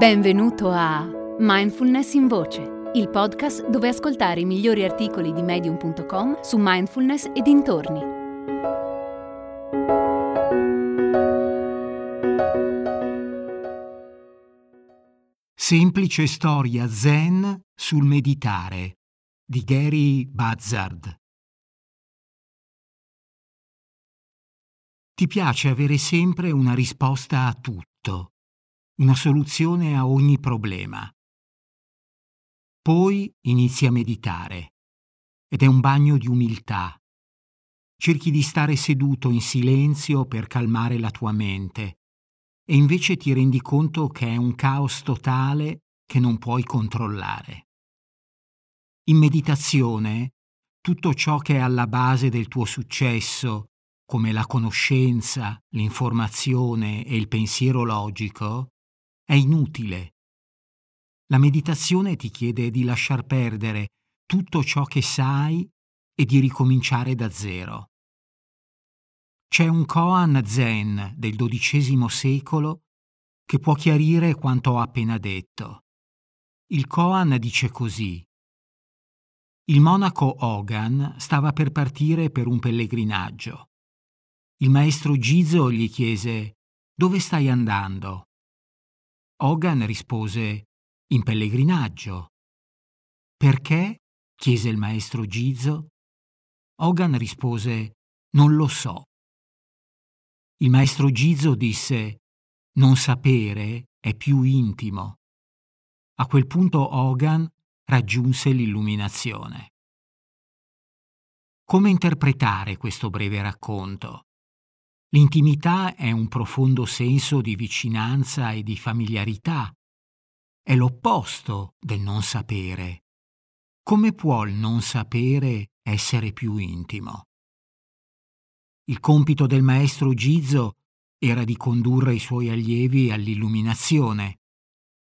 Benvenuto a Mindfulness in Voce, il podcast dove ascoltare i migliori articoli di medium.com su mindfulness e dintorni. Semplice storia zen sul meditare di Gary Buzzard. Ti piace avere sempre una risposta a tutto una soluzione a ogni problema. Poi inizi a meditare ed è un bagno di umiltà. Cerchi di stare seduto in silenzio per calmare la tua mente e invece ti rendi conto che è un caos totale che non puoi controllare. In meditazione, tutto ciò che è alla base del tuo successo, come la conoscenza, l'informazione e il pensiero logico, è inutile. La meditazione ti chiede di lasciar perdere tutto ciò che sai e di ricominciare da zero. C'è un koan zen del XII secolo che può chiarire quanto ho appena detto. Il koan dice così. Il monaco Hogan stava per partire per un pellegrinaggio. Il maestro Gizo gli chiese Dove stai andando? Hogan rispose In pellegrinaggio. Perché? chiese il maestro Gizzo. Hogan rispose Non lo so. Il maestro Gizzo disse Non sapere è più intimo. A quel punto Hogan raggiunse l'illuminazione. Come interpretare questo breve racconto? L'intimità è un profondo senso di vicinanza e di familiarità. È l'opposto del non sapere. Come può il non sapere essere più intimo? Il compito del maestro Gizzo era di condurre i suoi allievi all'illuminazione.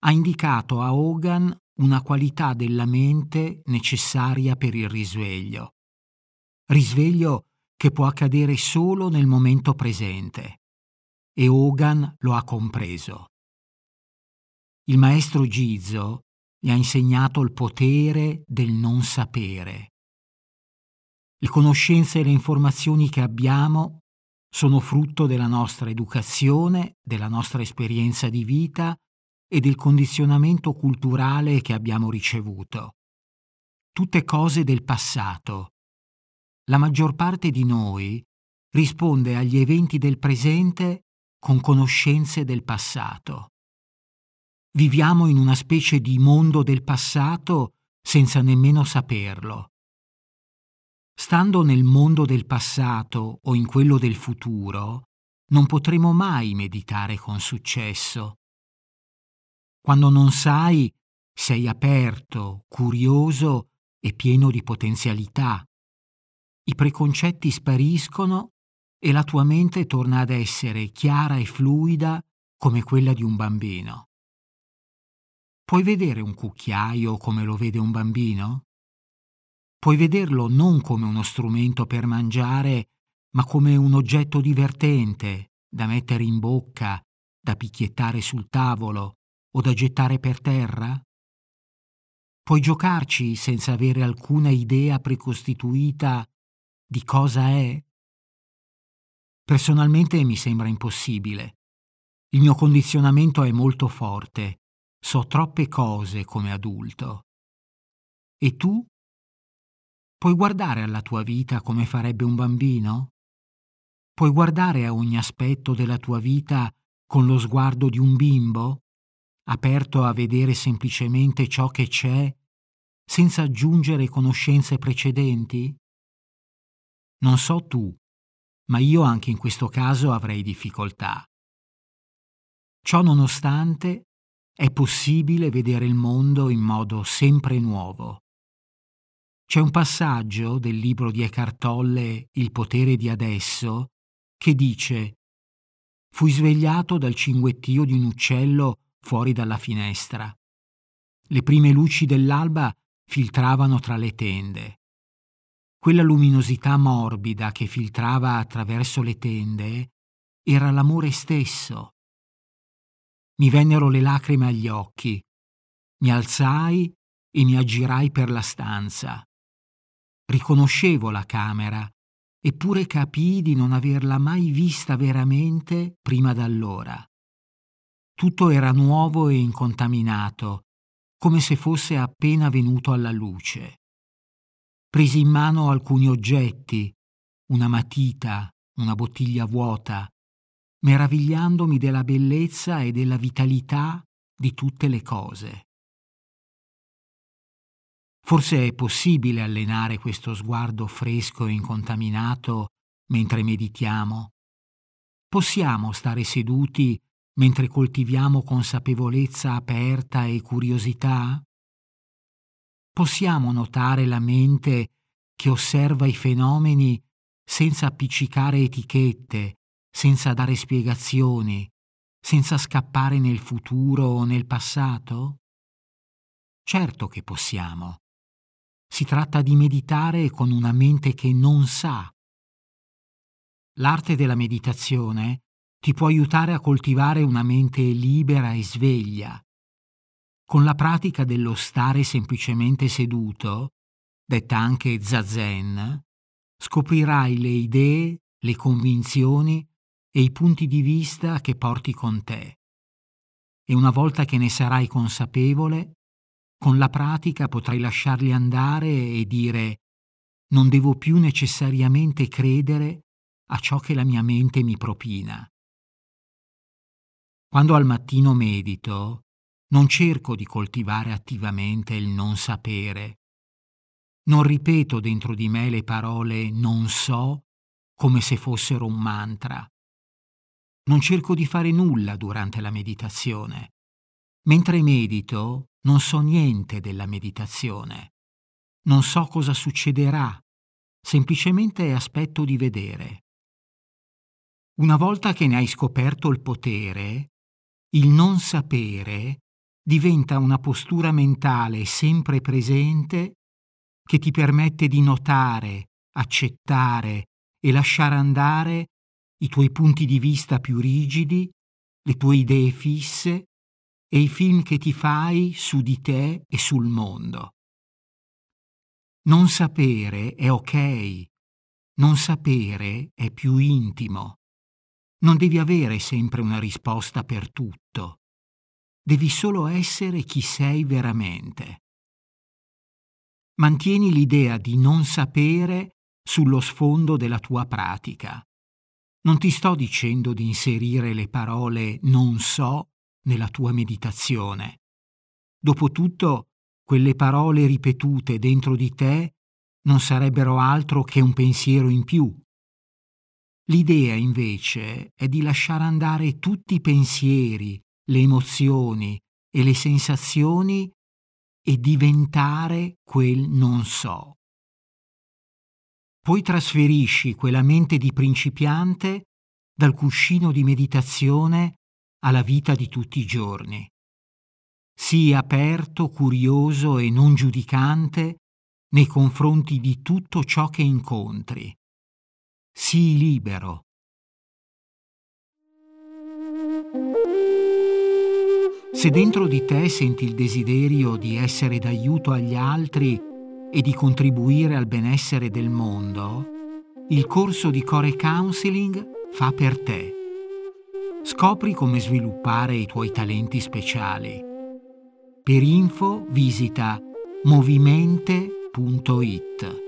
Ha indicato a Hogan una qualità della mente necessaria per il risveglio. Risveglio che può accadere solo nel momento presente. E Hogan lo ha compreso. Il maestro Gizzo gli ha insegnato il potere del non sapere. Le conoscenze e le informazioni che abbiamo sono frutto della nostra educazione, della nostra esperienza di vita e del condizionamento culturale che abbiamo ricevuto. Tutte cose del passato la maggior parte di noi risponde agli eventi del presente con conoscenze del passato. Viviamo in una specie di mondo del passato senza nemmeno saperlo. Stando nel mondo del passato o in quello del futuro, non potremo mai meditare con successo. Quando non sai, sei aperto, curioso e pieno di potenzialità i preconcetti spariscono e la tua mente torna ad essere chiara e fluida come quella di un bambino. Puoi vedere un cucchiaio come lo vede un bambino? Puoi vederlo non come uno strumento per mangiare, ma come un oggetto divertente da mettere in bocca, da picchiettare sul tavolo o da gettare per terra? Puoi giocarci senza avere alcuna idea precostituita di cosa è? Personalmente mi sembra impossibile. Il mio condizionamento è molto forte. So troppe cose come adulto. E tu? Puoi guardare alla tua vita come farebbe un bambino? Puoi guardare a ogni aspetto della tua vita con lo sguardo di un bimbo, aperto a vedere semplicemente ciò che c'è, senza aggiungere conoscenze precedenti? Non so tu, ma io anche in questo caso avrei difficoltà. Ciò nonostante, è possibile vedere il mondo in modo sempre nuovo. C'è un passaggio del libro di Eckhart Tolle Il potere di adesso che dice Fui svegliato dal cinguettio di un uccello fuori dalla finestra. Le prime luci dell'alba filtravano tra le tende. Quella luminosità morbida che filtrava attraverso le tende era l'amore stesso. Mi vennero le lacrime agli occhi. Mi alzai e mi aggirai per la stanza. Riconoscevo la camera, eppure capii di non averla mai vista veramente prima d'allora. Tutto era nuovo e incontaminato, come se fosse appena venuto alla luce. Presi in mano alcuni oggetti, una matita, una bottiglia vuota, meravigliandomi della bellezza e della vitalità di tutte le cose. Forse è possibile allenare questo sguardo fresco e incontaminato mentre meditiamo. Possiamo stare seduti mentre coltiviamo consapevolezza aperta e curiosità? Possiamo notare la mente che osserva i fenomeni senza appiccicare etichette, senza dare spiegazioni, senza scappare nel futuro o nel passato? Certo che possiamo. Si tratta di meditare con una mente che non sa. L'arte della meditazione ti può aiutare a coltivare una mente libera e sveglia. Con la pratica dello stare semplicemente seduto, detta anche zazen, scoprirai le idee, le convinzioni e i punti di vista che porti con te. E una volta che ne sarai consapevole, con la pratica potrai lasciarli andare e dire non devo più necessariamente credere a ciò che la mia mente mi propina. Quando al mattino medito, non cerco di coltivare attivamente il non sapere. Non ripeto dentro di me le parole non so come se fossero un mantra. Non cerco di fare nulla durante la meditazione. Mentre medito, non so niente della meditazione. Non so cosa succederà. Semplicemente aspetto di vedere. Una volta che ne hai scoperto il potere, il non sapere diventa una postura mentale sempre presente che ti permette di notare, accettare e lasciare andare i tuoi punti di vista più rigidi, le tue idee fisse e i film che ti fai su di te e sul mondo. Non sapere è ok, non sapere è più intimo. Non devi avere sempre una risposta per tutto. Devi solo essere chi sei veramente. Mantieni l'idea di non sapere sullo sfondo della tua pratica. Non ti sto dicendo di inserire le parole non so nella tua meditazione. Dopotutto, quelle parole ripetute dentro di te non sarebbero altro che un pensiero in più L'idea invece è di lasciare andare tutti i pensieri, le emozioni e le sensazioni e diventare quel non so. Poi trasferisci quella mente di principiante dal cuscino di meditazione alla vita di tutti i giorni. Sii aperto, curioso e non giudicante nei confronti di tutto ciò che incontri sii libero. Se dentro di te senti il desiderio di essere d'aiuto agli altri e di contribuire al benessere del mondo, il corso di Core Counseling fa per te. Scopri come sviluppare i tuoi talenti speciali. Per info visita movimente.it.